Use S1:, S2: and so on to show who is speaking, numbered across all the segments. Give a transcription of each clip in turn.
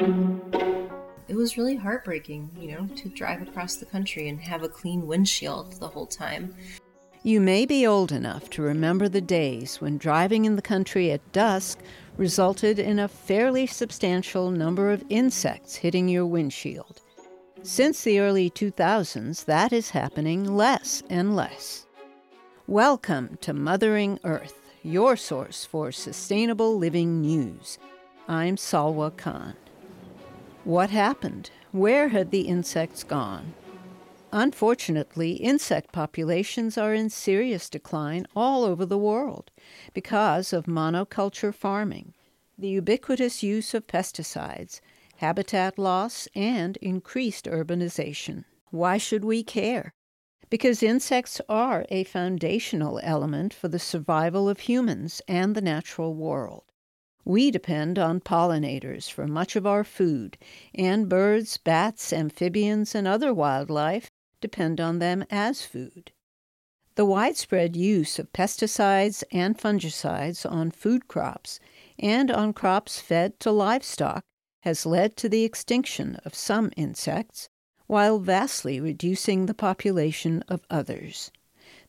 S1: It was really heartbreaking, you know, to drive across the country and have a clean windshield the whole time.
S2: You may be old enough to remember the days when driving in the country at dusk resulted in a fairly substantial number of insects hitting your windshield. Since the early 2000s, that is happening less and less. Welcome to Mothering Earth, your source for sustainable living news. I'm Salwa Khan. What happened? Where had the insects gone? Unfortunately, insect populations are in serious decline all over the world because of monoculture farming, the ubiquitous use of pesticides, habitat loss, and increased urbanization. Why should we care? Because insects are a foundational element for the survival of humans and the natural world. We depend on pollinators for much of our food, and birds, bats, amphibians, and other wildlife depend on them as food. The widespread use of pesticides and fungicides on food crops and on crops fed to livestock has led to the extinction of some insects while vastly reducing the population of others.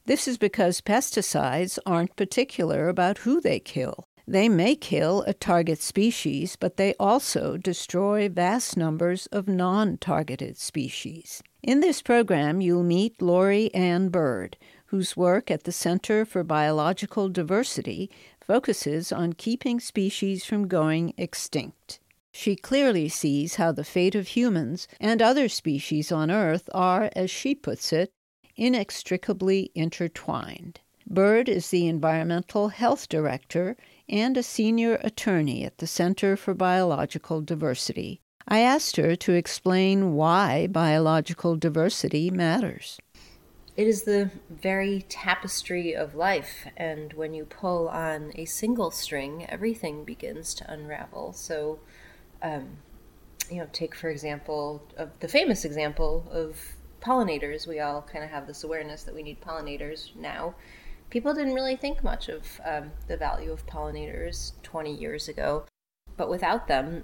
S2: This is because pesticides aren't particular about who they kill. They may kill a target species, but they also destroy vast numbers of non targeted species. In this program, you'll meet Lori Ann Burd, whose work at the Center for Biological Diversity focuses on keeping species from going extinct. She clearly sees how the fate of humans and other species on Earth are, as she puts it, inextricably intertwined. Burd is the Environmental Health Director and a senior attorney at the Center for Biological Diversity. I asked her to explain why biological diversity matters.
S1: It is the very tapestry of life, and when you pull on a single string, everything begins to unravel. So, um, you know, take for example of the famous example of pollinators. We all kind of have this awareness that we need pollinators now people didn't really think much of um, the value of pollinators 20 years ago. But without them,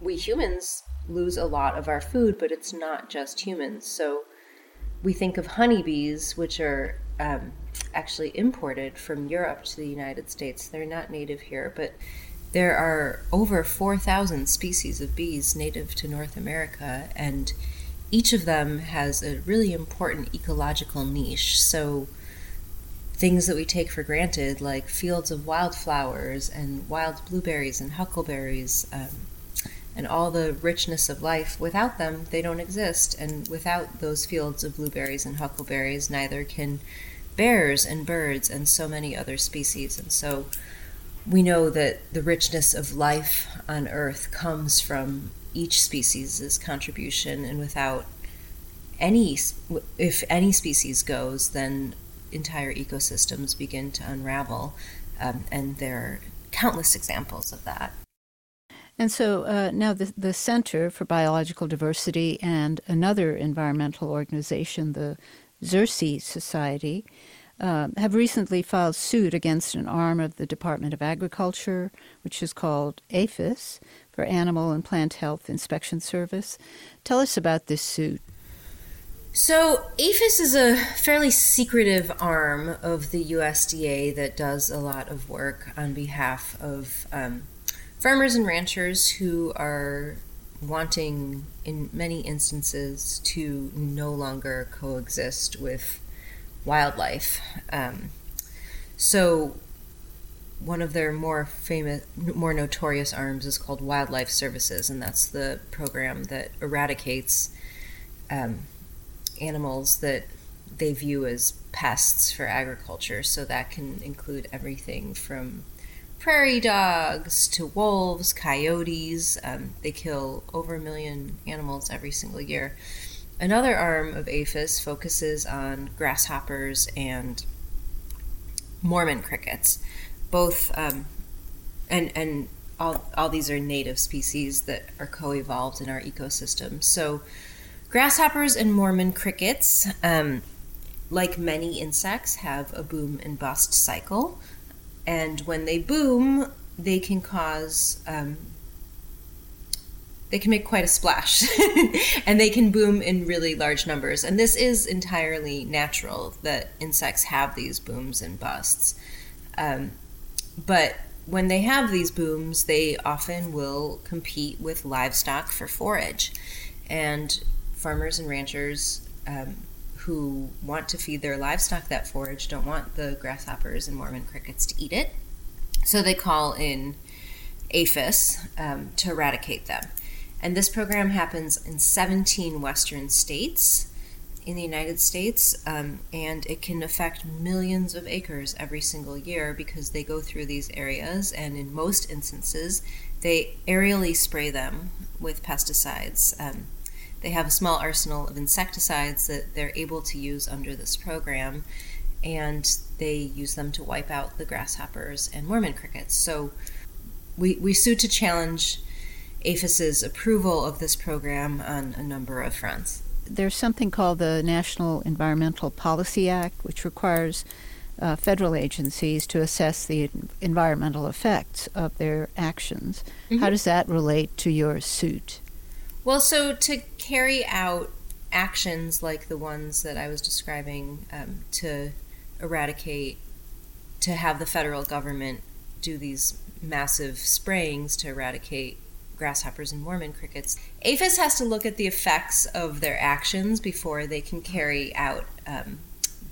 S1: we humans lose a lot of our food, but it's not just humans. So we think of honeybees, which are um, actually imported from Europe to the United States. They're not native here, but there are over 4,000 species of bees native to North America, and each of them has a really important ecological niche. So things that we take for granted, like fields of wildflowers and wild blueberries and huckleberries, um, and all the richness of life. Without them, they don't exist. And without those fields of blueberries and huckleberries, neither can bears and birds and so many other species. And so we know that the richness of life on Earth comes from each species' contribution, and without any, if any species goes, then entire ecosystems begin to unravel. Um, and there are countless examples of that.
S2: And so uh, now the, the Center for Biological Diversity and another environmental organization, the Xerces Society, uh, have recently filed suit against an arm of the Department of Agriculture, which is called APHIS, for Animal and Plant Health Inspection Service. Tell us about this suit.
S1: So, APHIS is a fairly secretive arm of the USDA that does a lot of work on behalf of um, farmers and ranchers who are wanting, in many instances, to no longer coexist with wildlife. Um, so, one of their more famous, more notorious arms is called Wildlife Services, and that's the program that eradicates. Um, animals that they view as pests for agriculture. So that can include everything from prairie dogs to wolves, coyotes. Um, they kill over a million animals every single year. Another arm of APHIS focuses on grasshoppers and Mormon crickets, both, um, and and all all these are native species that are co-evolved in our ecosystem. So Grasshoppers and Mormon crickets, um, like many insects, have a boom and bust cycle. And when they boom, they can cause um, they can make quite a splash and they can boom in really large numbers. And this is entirely natural that insects have these booms and busts. Um, but when they have these booms, they often will compete with livestock for forage. And farmers and ranchers um, who want to feed their livestock that forage don't want the grasshoppers and Mormon crickets to eat it. So they call in APHIS um, to eradicate them. And this program happens in 17 western states in the United States, um, and it can affect millions of acres every single year because they go through these areas, and in most instances, they aerially spray them with pesticides. Um, they have a small arsenal of insecticides that they're able to use under this program, and they use them to wipe out the grasshoppers and Mormon crickets. So we, we sued to challenge APHIS's approval of this program on a number of fronts.
S2: There's something called the National Environmental Policy Act, which requires uh, federal agencies to assess the environmental effects of their actions. Mm-hmm. How does that relate to your suit?
S1: Well, so to carry out actions like the ones that I was describing um, to eradicate, to have the federal government do these massive sprayings to eradicate grasshoppers and Mormon crickets, APHIS has to look at the effects of their actions before they can carry out um,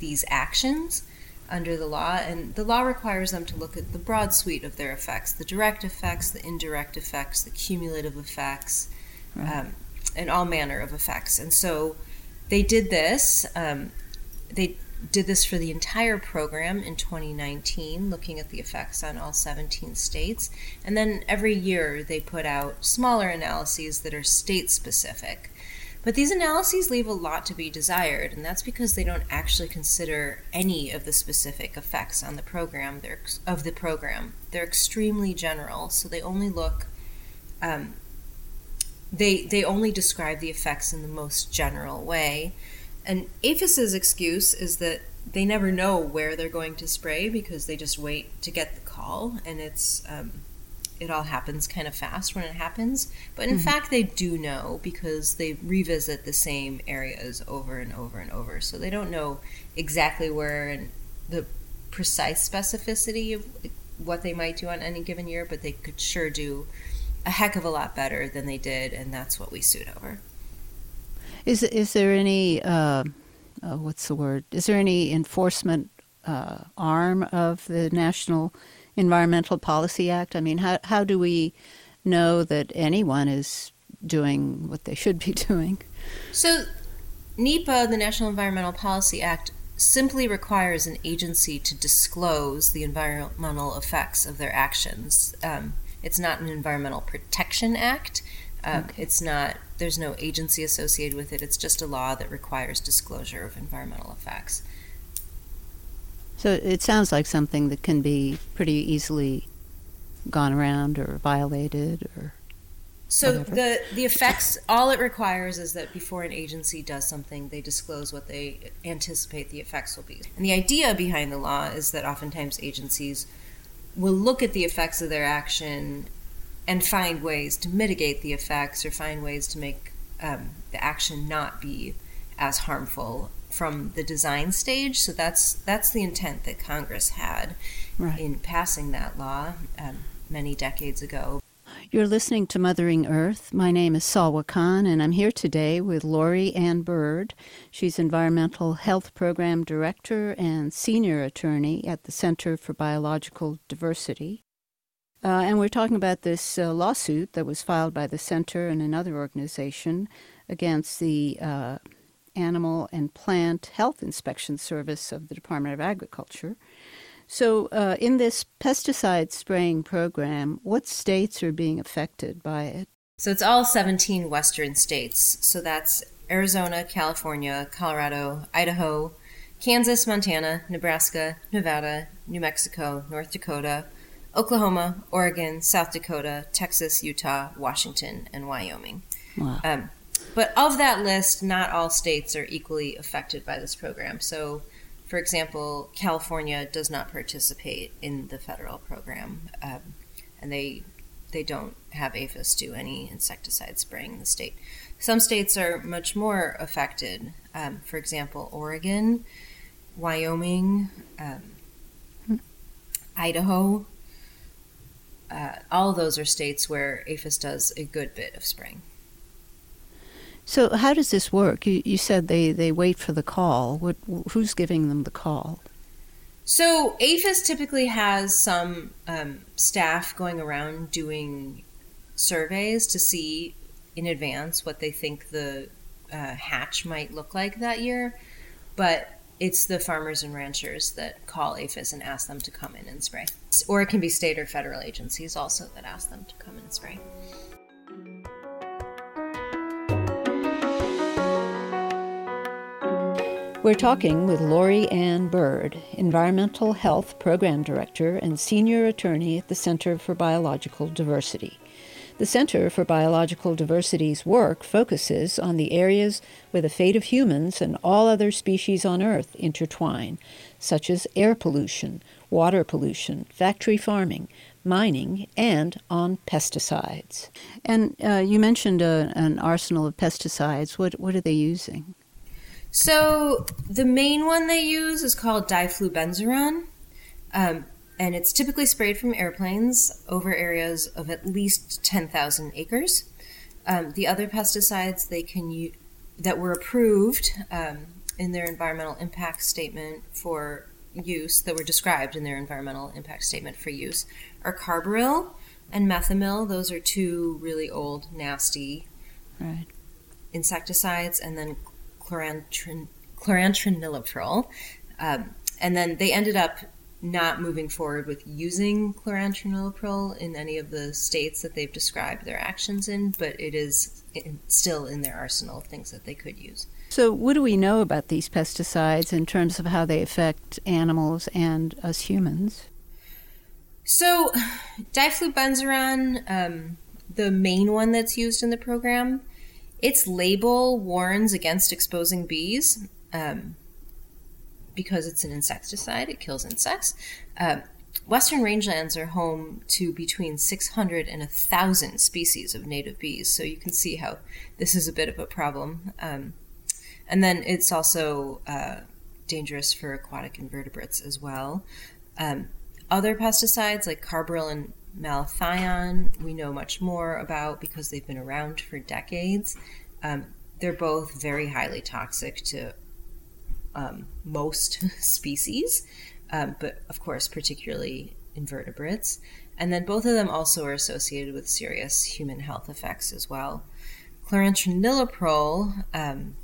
S1: these actions under the law. And the law requires them to look at the broad suite of their effects the direct effects, the indirect effects, the cumulative effects, um, and all manner of effects. And so they did this. Um, they did this for the entire program in 2019, looking at the effects on all 17 states. And then every year they put out smaller analyses that are state specific. But these analyses leave a lot to be desired, and that's because they don't actually consider any of the specific effects on the program. They're, of the program, they're extremely general, so they only look. Um, they they only describe the effects in the most general way, and APHIS's excuse is that they never know where they're going to spray because they just wait to get the call, and it's um, it all happens kind of fast when it happens. But in mm-hmm. fact, they do know because they revisit the same areas over and over and over. So they don't know exactly where and the precise specificity of what they might do on any given year, but they could sure do a heck of a lot better than they did, and that's what we sued over.
S2: Is is there any uh, uh, what's the word? Is there any enforcement uh, arm of the National Environmental Policy Act? I mean, how how do we know that anyone is doing what they should be doing?
S1: So, NEPA, the National Environmental Policy Act, simply requires an agency to disclose the environmental effects of their actions. Um, it's not an environmental protection act. Um, okay. It's not, there's no agency associated with it. It's just a law that requires disclosure of environmental effects.
S2: So it sounds like something that can be pretty easily gone around or violated or.
S1: So whatever. the the effects, all it requires is that before an agency does something, they disclose what they anticipate the effects will be. And the idea behind the law is that oftentimes agencies will look at the effects of their action and find ways to mitigate the effects or find ways to make um, the action not be as harmful from the design stage. So that's that's the intent that Congress had right. in passing that law um, many decades ago.
S2: You're listening to Mothering Earth. My name is Salwa Khan, and I'm here today with Lori Ann Burd. She's Environmental Health Program Director and Senior Attorney at the Center for Biological Diversity. Uh, and we're talking about this uh, lawsuit that was filed by the center and another organization against the uh, Animal and Plant Health Inspection Service of the Department of Agriculture. So, uh, in this pesticide spraying program, what states are being affected by it?
S1: So, it's all 17 western states. So, that's Arizona, California, Colorado, Idaho, Kansas, Montana, Nebraska, Nevada, New Mexico, North Dakota, Oklahoma, Oregon, South Dakota, Texas, Utah, Washington, and Wyoming. Wow. Um, but of that list, not all states are equally affected by this program. So, for example, California does not participate in the federal program, um, and they they don't have APHIS do any insecticide spraying in the state. Some states are much more affected. Um, for example, Oregon, Wyoming, um. Idaho. Uh, all those are states where APHIS does a good bit of spraying.
S2: So, how does this work? You, you said they, they wait for the call. What, who's giving them the call?
S1: So, APHIS typically has some um, staff going around doing surveys to see in advance what they think the uh, hatch might look like that year. But it's the farmers and ranchers that call APHIS and ask them to come in and spray. Or it can be state or federal agencies also that ask them to come and spray.
S2: We're talking with Lori Ann Burd, Environmental Health Program Director and Senior Attorney at the Center for Biological Diversity. The Center for Biological Diversity's work focuses on the areas where the fate of humans and all other species on Earth intertwine, such as air pollution, water pollution, factory farming, mining, and on pesticides. And uh, you mentioned uh, an arsenal of pesticides. What, what are they using?
S1: So the main one they use is called diflubenzuron, um, and it's typically sprayed from airplanes over areas of at least 10,000 acres. Um, the other pesticides they can use that were approved um, in their environmental impact statement for use that were described in their environmental impact statement for use are carbaryl and methomyl. Those are two really old, nasty right. insecticides, and then chlorantran- chlorantraniliprole. Um, and then they ended up not moving forward with using chlorantraniliprole in any of the states that they've described their actions in, but it is in, still in their arsenal of things that they could use.
S2: So, what do we know about these pesticides in terms of how they affect animals and us humans?
S1: So, diflubenzuron, um, the main one that's used in the program, its label warns against exposing bees um, because it's an insecticide, it kills insects. Uh, Western rangelands are home to between 600 and 1,000 species of native bees, so you can see how this is a bit of a problem. Um, and then it's also uh, dangerous for aquatic invertebrates as well. Um, other pesticides like carbaryl and malathion we know much more about because they've been around for decades. Um, they're both very highly toxic to um, most species, um, but of course, particularly invertebrates. And then both of them also are associated with serious human health effects as well. Chlorantraniliprole um,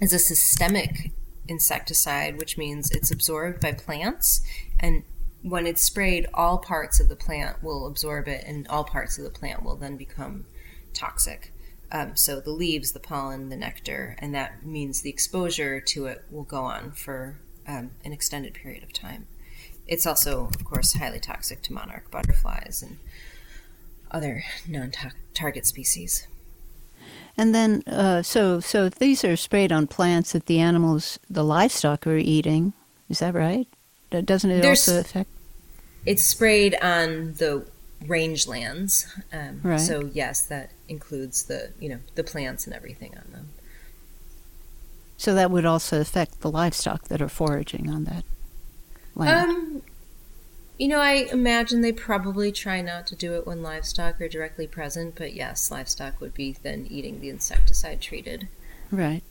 S1: is a systemic insecticide, which means it's absorbed by plants and when it's sprayed, all parts of the plant will absorb it, and all parts of the plant will then become toxic. Um, so the leaves, the pollen, the nectar, and that means the exposure to it will go on for um, an extended period of time. It's also, of course, highly toxic to monarch butterflies and other non-target species.
S2: And then, uh, so so these are sprayed on plants that the animals, the livestock, are eating, is that right? Doesn't it There's, also affect?
S1: It's sprayed on the rangelands. Um, right. So yes, that includes the you know the plants and everything on them.
S2: So that would also affect the livestock that are foraging on that land. Um,
S1: you know, I imagine they probably try not to do it when livestock are directly present, but yes, livestock would be then eating the insecticide treated.
S2: Right.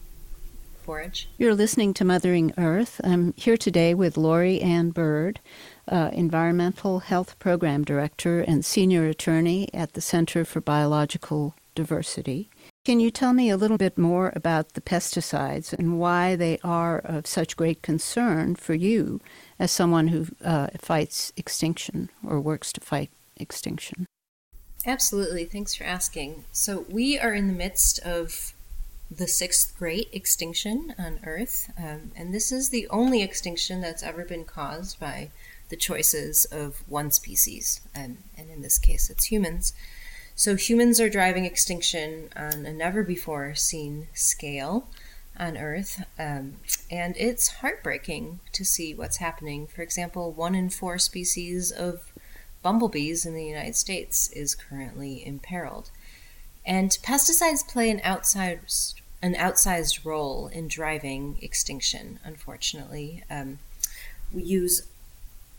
S1: Forage.
S2: You're listening to Mothering Earth. I'm here today with Lori Ann Burd uh, Environmental Health Program Director and Senior Attorney at the Center for Biological Diversity. Can you tell me a little bit more about the pesticides and why they are of such great concern for you as someone who uh, fights extinction or works to fight extinction?
S1: Absolutely. Thanks for asking. So, we are in the midst of the sixth great extinction on Earth, um, and this is the only extinction that's ever been caused by the choices of one species, and, and in this case, it's humans. So, humans are driving extinction on a never before seen scale on Earth, um, and it's heartbreaking to see what's happening. For example, one in four species of bumblebees in the United States is currently imperiled. And pesticides play an outsized, an outsized role in driving extinction, unfortunately. Um, we use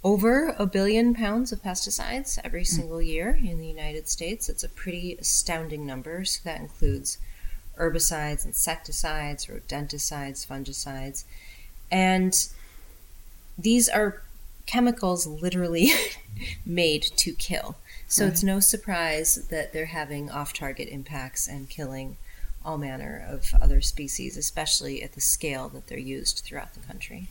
S1: over a billion pounds of pesticides every hmm. single year in the United States. It's a pretty astounding number. So that includes herbicides, insecticides, rodenticides, fungicides. And these are chemicals literally made to kill. So right. it's no surprise that they're having off target impacts and killing all manner of other species, especially at the scale that they're used throughout the country.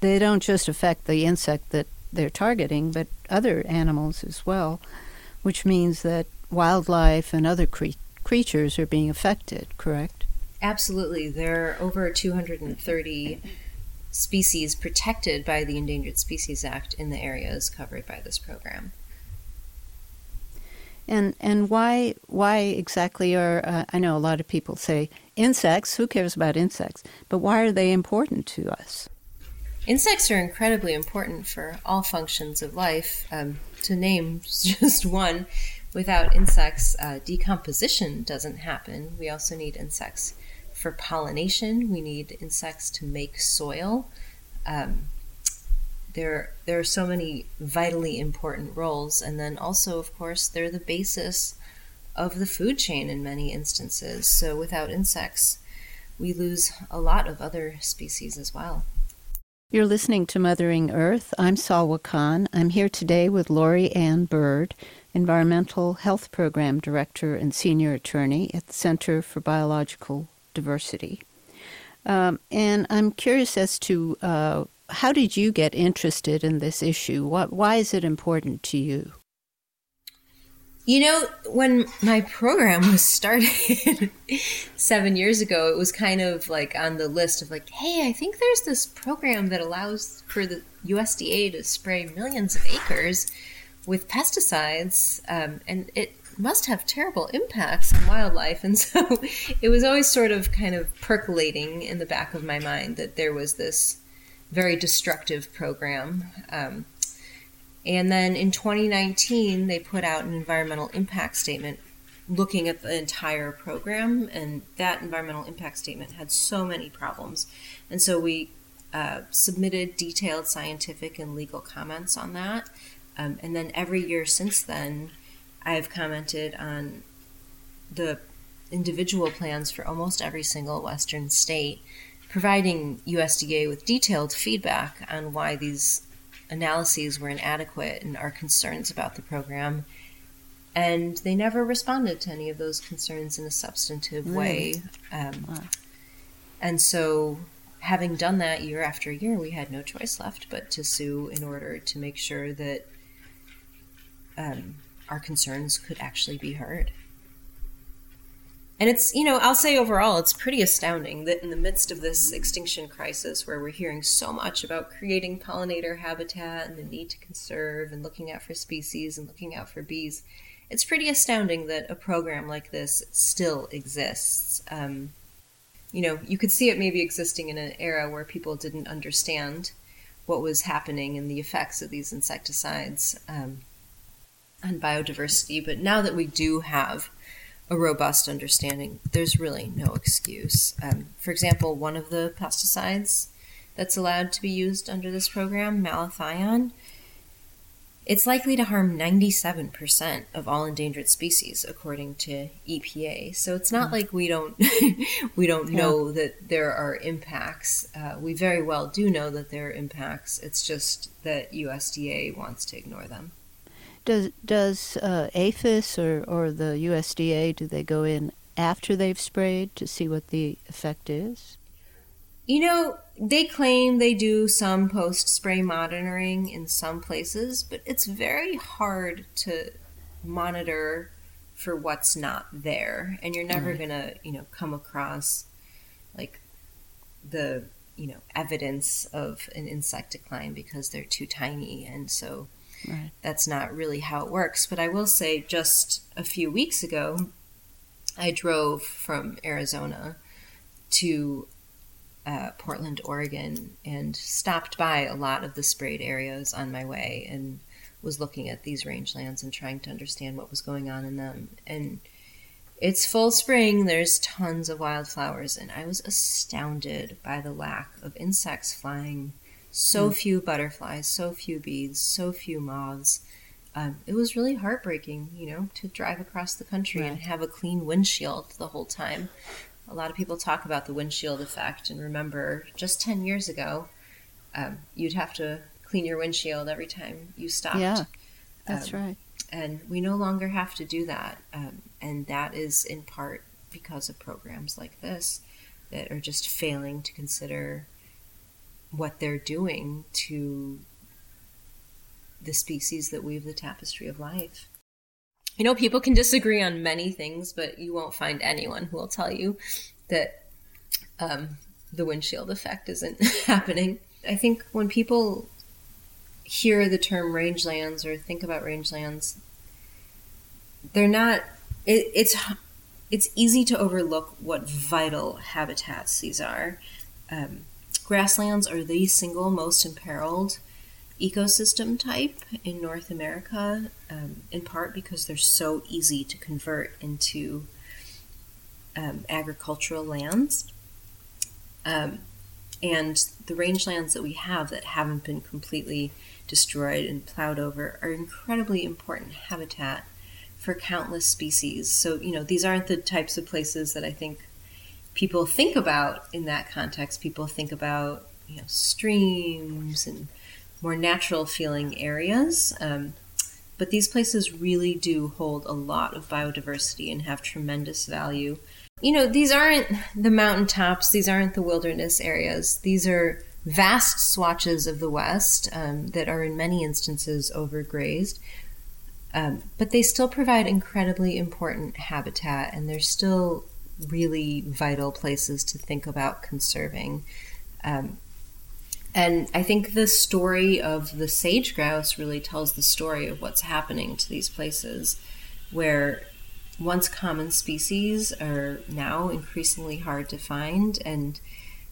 S2: They don't just affect the insect that they're targeting, but other animals as well, which means that wildlife and other cre- creatures are being affected, correct?
S1: Absolutely. There are over 230 species protected by the Endangered Species Act in the areas covered by this program.
S2: And and why why exactly are uh, I know a lot of people say insects. Who cares about insects? But why are they important to us?
S1: Insects are incredibly important for all functions of life. Um, to name just one, without insects, uh, decomposition doesn't happen. We also need insects for pollination. We need insects to make soil. Um, there, there are so many vitally important roles, and then also, of course, they're the basis of the food chain in many instances. So, without insects, we lose a lot of other species as well.
S2: You're listening to Mothering Earth. I'm Salwa Khan. I'm here today with Lori Ann Burd, Environmental Health Program Director and Senior Attorney at the Center for Biological diversity. Um, and I'm curious as to uh, how did you get interested in this issue? What, why is it important to you?
S1: You know, when my program was started seven years ago, it was kind of like on the list of like, hey, I think there's this program that allows for the USDA to spray millions of acres with pesticides, um, and it must have terrible impacts on wildlife. And so it was always sort of kind of percolating in the back of my mind that there was this very destructive program. Um, and then in 2019, they put out an environmental impact statement looking at the entire program. And that environmental impact statement had so many problems. And so we uh, submitted detailed scientific and legal comments on that. Um, and then every year since then, I've commented on the individual plans for almost every single Western state, providing USDA with detailed feedback on why these analyses were inadequate and our concerns about the program. And they never responded to any of those concerns in a substantive really? way. Um, wow. And so, having done that year after year, we had no choice left but to sue in order to make sure that um, our concerns could actually be heard. And it's, you know, I'll say overall, it's pretty astounding that in the midst of this extinction crisis where we're hearing so much about creating pollinator habitat and the need to conserve and looking out for species and looking out for bees, it's pretty astounding that a program like this still exists. Um, you know, you could see it maybe existing in an era where people didn't understand what was happening and the effects of these insecticides. Um, on biodiversity, but now that we do have a robust understanding, there's really no excuse. Um, for example, one of the pesticides that's allowed to be used under this program, malathion, it's likely to harm 97% of all endangered species according to EPA. So it's not mm. like we don't we don't yeah. know that there are impacts. Uh, we very well do know that there are impacts. It's just that USDA wants to ignore them.
S2: Does does uh, APHIS or, or the USDA do they go in after they've sprayed to see what the effect is?
S1: You know, they claim they do some post spray monitoring in some places, but it's very hard to monitor for what's not there, and you're never gonna you know come across like the you know evidence of an insect decline because they're too tiny, and so Right. That's not really how it works. But I will say, just a few weeks ago, I drove from Arizona to uh, Portland, Oregon, and stopped by a lot of the sprayed areas on my way and was looking at these rangelands and trying to understand what was going on in them. And it's full spring, there's tons of wildflowers, and I was astounded by the lack of insects flying. So mm. few butterflies, so few bees, so few moths. Um, it was really heartbreaking, you know, to drive across the country right. and have a clean windshield the whole time. A lot of people talk about the windshield effect, and remember, just 10 years ago, um, you'd have to clean your windshield every time you stopped.
S2: Yeah, that's um, right.
S1: And we no longer have to do that. Um, and that is in part because of programs like this that are just failing to consider what they're doing to the species that weave the tapestry of life. You know, people can disagree on many things, but you won't find anyone who will tell you that um, the windshield effect isn't happening. I think when people hear the term rangelands or think about rangelands, they're not. It, it's it's easy to overlook what vital habitats these are. Um, grasslands are the single most imperiled ecosystem type in North America, um, in part because they're so easy to convert into um, agricultural lands. Um, and the rangelands that we have that haven't been completely destroyed and plowed over are incredibly important habitat for countless species. So, you know, these aren't the types of places that I think people think about in that context. People think about, you know, streams and more natural feeling areas. Um, but these places really do hold a lot of biodiversity and have tremendous value. You know, these aren't the mountaintops, these aren't the wilderness areas. These are vast swatches of the West um, that are in many instances overgrazed. Um, but they still provide incredibly important habitat, and they're still really vital places to think about conserving. Um, and I think the story of the sage grouse really tells the story of what's happening to these places where once common species are now increasingly hard to find and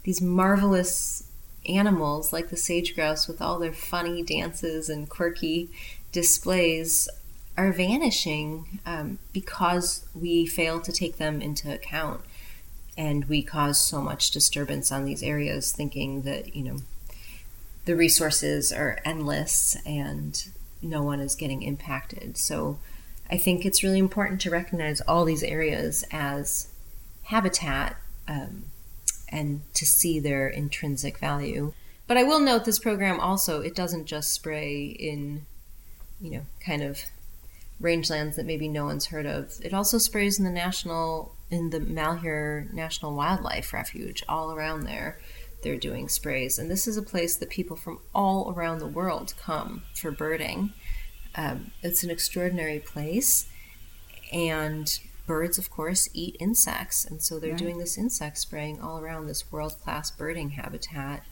S1: these marvelous animals like the sage grouse with all their funny dances and quirky displays are vanishing um, because we fail to take them into account and we cause so much disturbance on these areas thinking that you know the resources are endless and no one is getting impacted so i think it's really important to recognize all these areas as habitat um, and to see their intrinsic value. But I will note this program also, it doesn't just spray in, you know, kind of rangelands that maybe no one's heard of. It also sprays in the national, in the Malheur National Wildlife Refuge, all around there. They're doing sprays. And this is a place that people from all around the world come for birding. Um, it's an extraordinary place. And birds, of course, eat insects. And so they're right. doing this insect spraying all around this world class birding habitat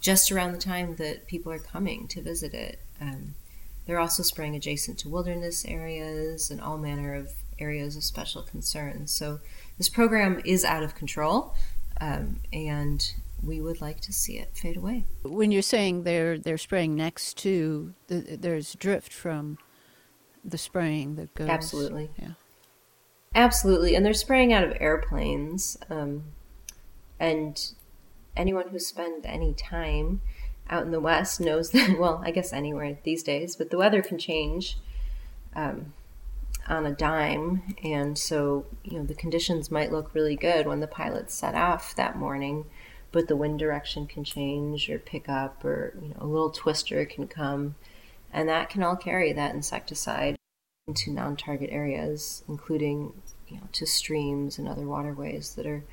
S1: just around the time that people are coming to visit it. Um, they're also spraying adjacent to wilderness areas and all manner of areas of special concern. So this program is out of control, um, and we would like to see it fade away.
S2: When you're saying they're they're spraying next to, the, there's drift from the spraying that goes.
S1: Absolutely.
S2: Yeah.
S1: Absolutely, and they're spraying out of airplanes. Um, and anyone who spent any time out in the West knows that, well, I guess anywhere these days, but the weather can change um, on a dime. And so, you know, the conditions might look really good when the pilots set off that morning, but the wind direction can change or pick up, or, you know, a little twister can come. And that can all carry that insecticide into non-target areas, including you know to streams and other waterways that are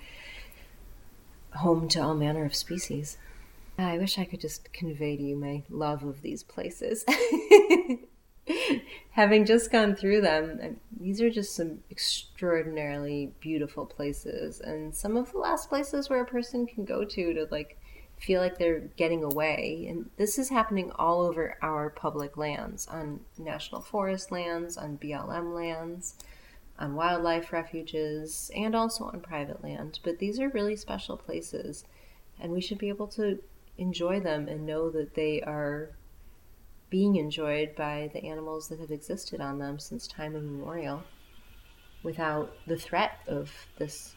S1: home to all manner of species. Uh, I wish I could just convey to you my love of these places. Having just gone through them, uh, these are just some extraordinarily beautiful places, and some of the last places where a person can go to to like feel like they're getting away. And this is happening all over our public lands, on national forest lands, on BLM lands, on wildlife refuges, and also on private land. But these are really special places, and we should be able to enjoy them and know that they are being enjoyed by the animals that have existed on them since time immemorial without the threat of this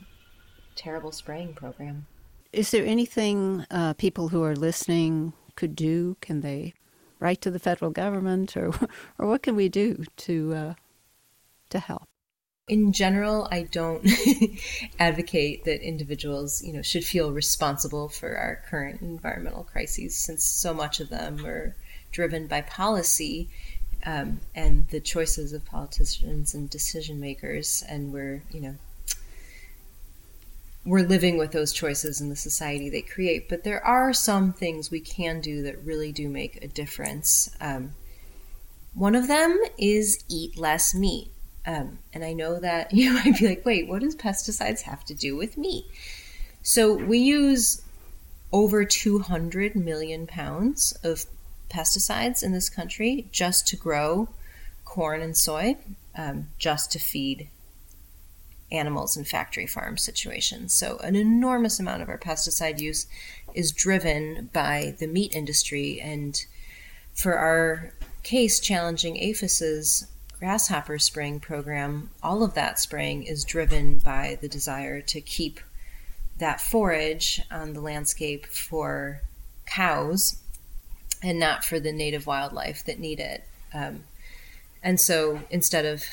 S1: terrible spraying program.
S2: Is there anything uh, people who are listening could do? Can they write to the federal government, or or what can we do to uh, to help?
S1: In general, I don't advocate that individuals, you know, should feel responsible for our current environmental crises, since so much of them are driven by policy um, and the choices of politicians and decision makers, and we're, you know, we're living with those choices in the society they create. But there are some things we can do that really do make a difference. Um, one of them is eat less meat. Um, and I know that you might be like, wait, what does pesticides have to do with meat? So we use over 200 million pounds of pesticides in this country just to grow corn and soy, um, just to feed animals in factory farm situations. So, an enormous amount of our pesticide use is driven by the meat industry. And for our case challenging aphis's grasshopper spraying program, all of that spraying is driven by the desire to keep that forage on the landscape for cows and not for the native wildlife that need it. Um, and so instead of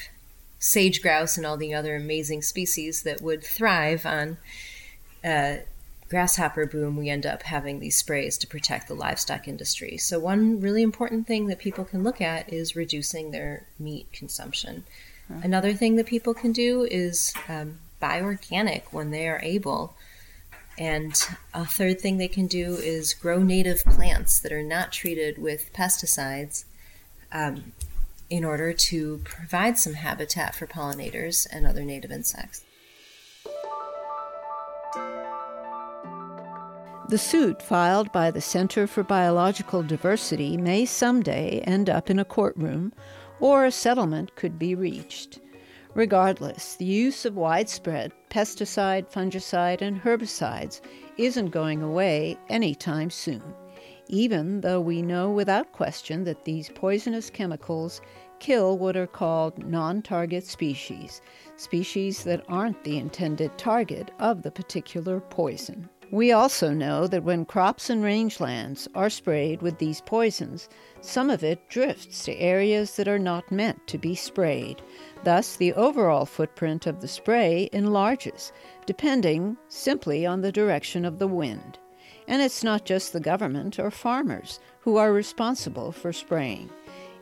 S1: sage grouse and all the other amazing species that would thrive on uh, grasshopper boom, we end up having these sprays to protect the livestock industry. So, one really important thing that people can look at is reducing their meat consumption. Another thing that people can do is um, buy organic when they are able. And a third thing they can do is grow native plants that are not treated with pesticides. Um, in order to provide some habitat for pollinators and other native insects.
S2: The suit filed by the Center for Biological Diversity may someday end up in a courtroom, or a settlement could be reached. Regardless, the use of widespread pesticide, fungicide, and herbicides isn't going away anytime soon even though we know without question that these poisonous chemicals kill what are called non target species, species that aren't the intended target of the particular poison. We also know that when crops and rangelands are sprayed with these poisons, some of it drifts to areas that are not meant to be sprayed. Thus, the overall footprint of the spray enlarges, depending simply on the direction of the wind. And it's not just the government or farmers who are responsible for spraying.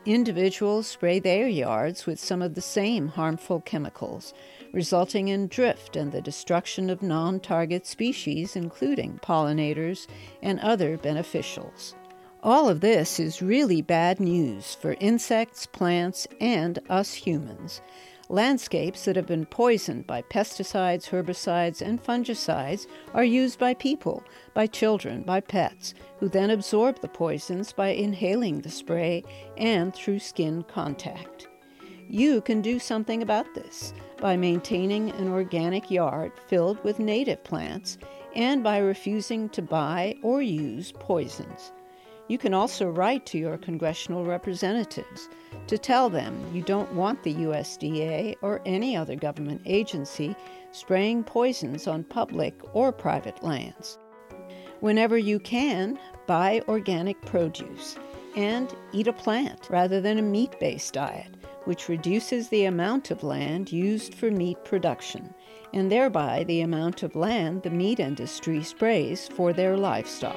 S2: Individuals spray their yards with some of the same harmful chemicals, resulting in drift and the destruction of non target species, including pollinators and other beneficials. All of this is really bad news for insects, plants, and us humans. Landscapes that have been poisoned by pesticides, herbicides, and fungicides are used by people, by children, by pets, who then absorb the poisons by inhaling the spray and through skin contact. You can do something about this by maintaining an organic yard filled with native plants and by refusing to buy or use poisons. You can also write to your congressional representatives to tell them you don't want the USDA or any other government agency spraying poisons on public or private lands. Whenever you can, buy organic produce and eat a plant rather than a meat based diet, which reduces the amount of land used for meat production and thereby the amount of land the meat industry sprays for their livestock.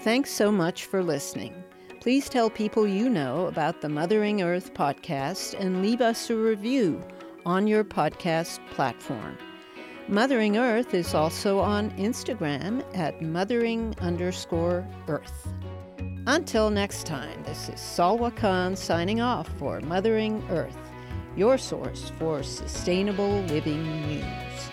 S2: Thanks so much for listening. Please tell people you know about the Mothering Earth podcast and leave us a review on your podcast platform. Mothering Earth is also on Instagram at mothering underscore earth. Until next time, this is Salwa Khan signing off for Mothering Earth, your source for sustainable living news.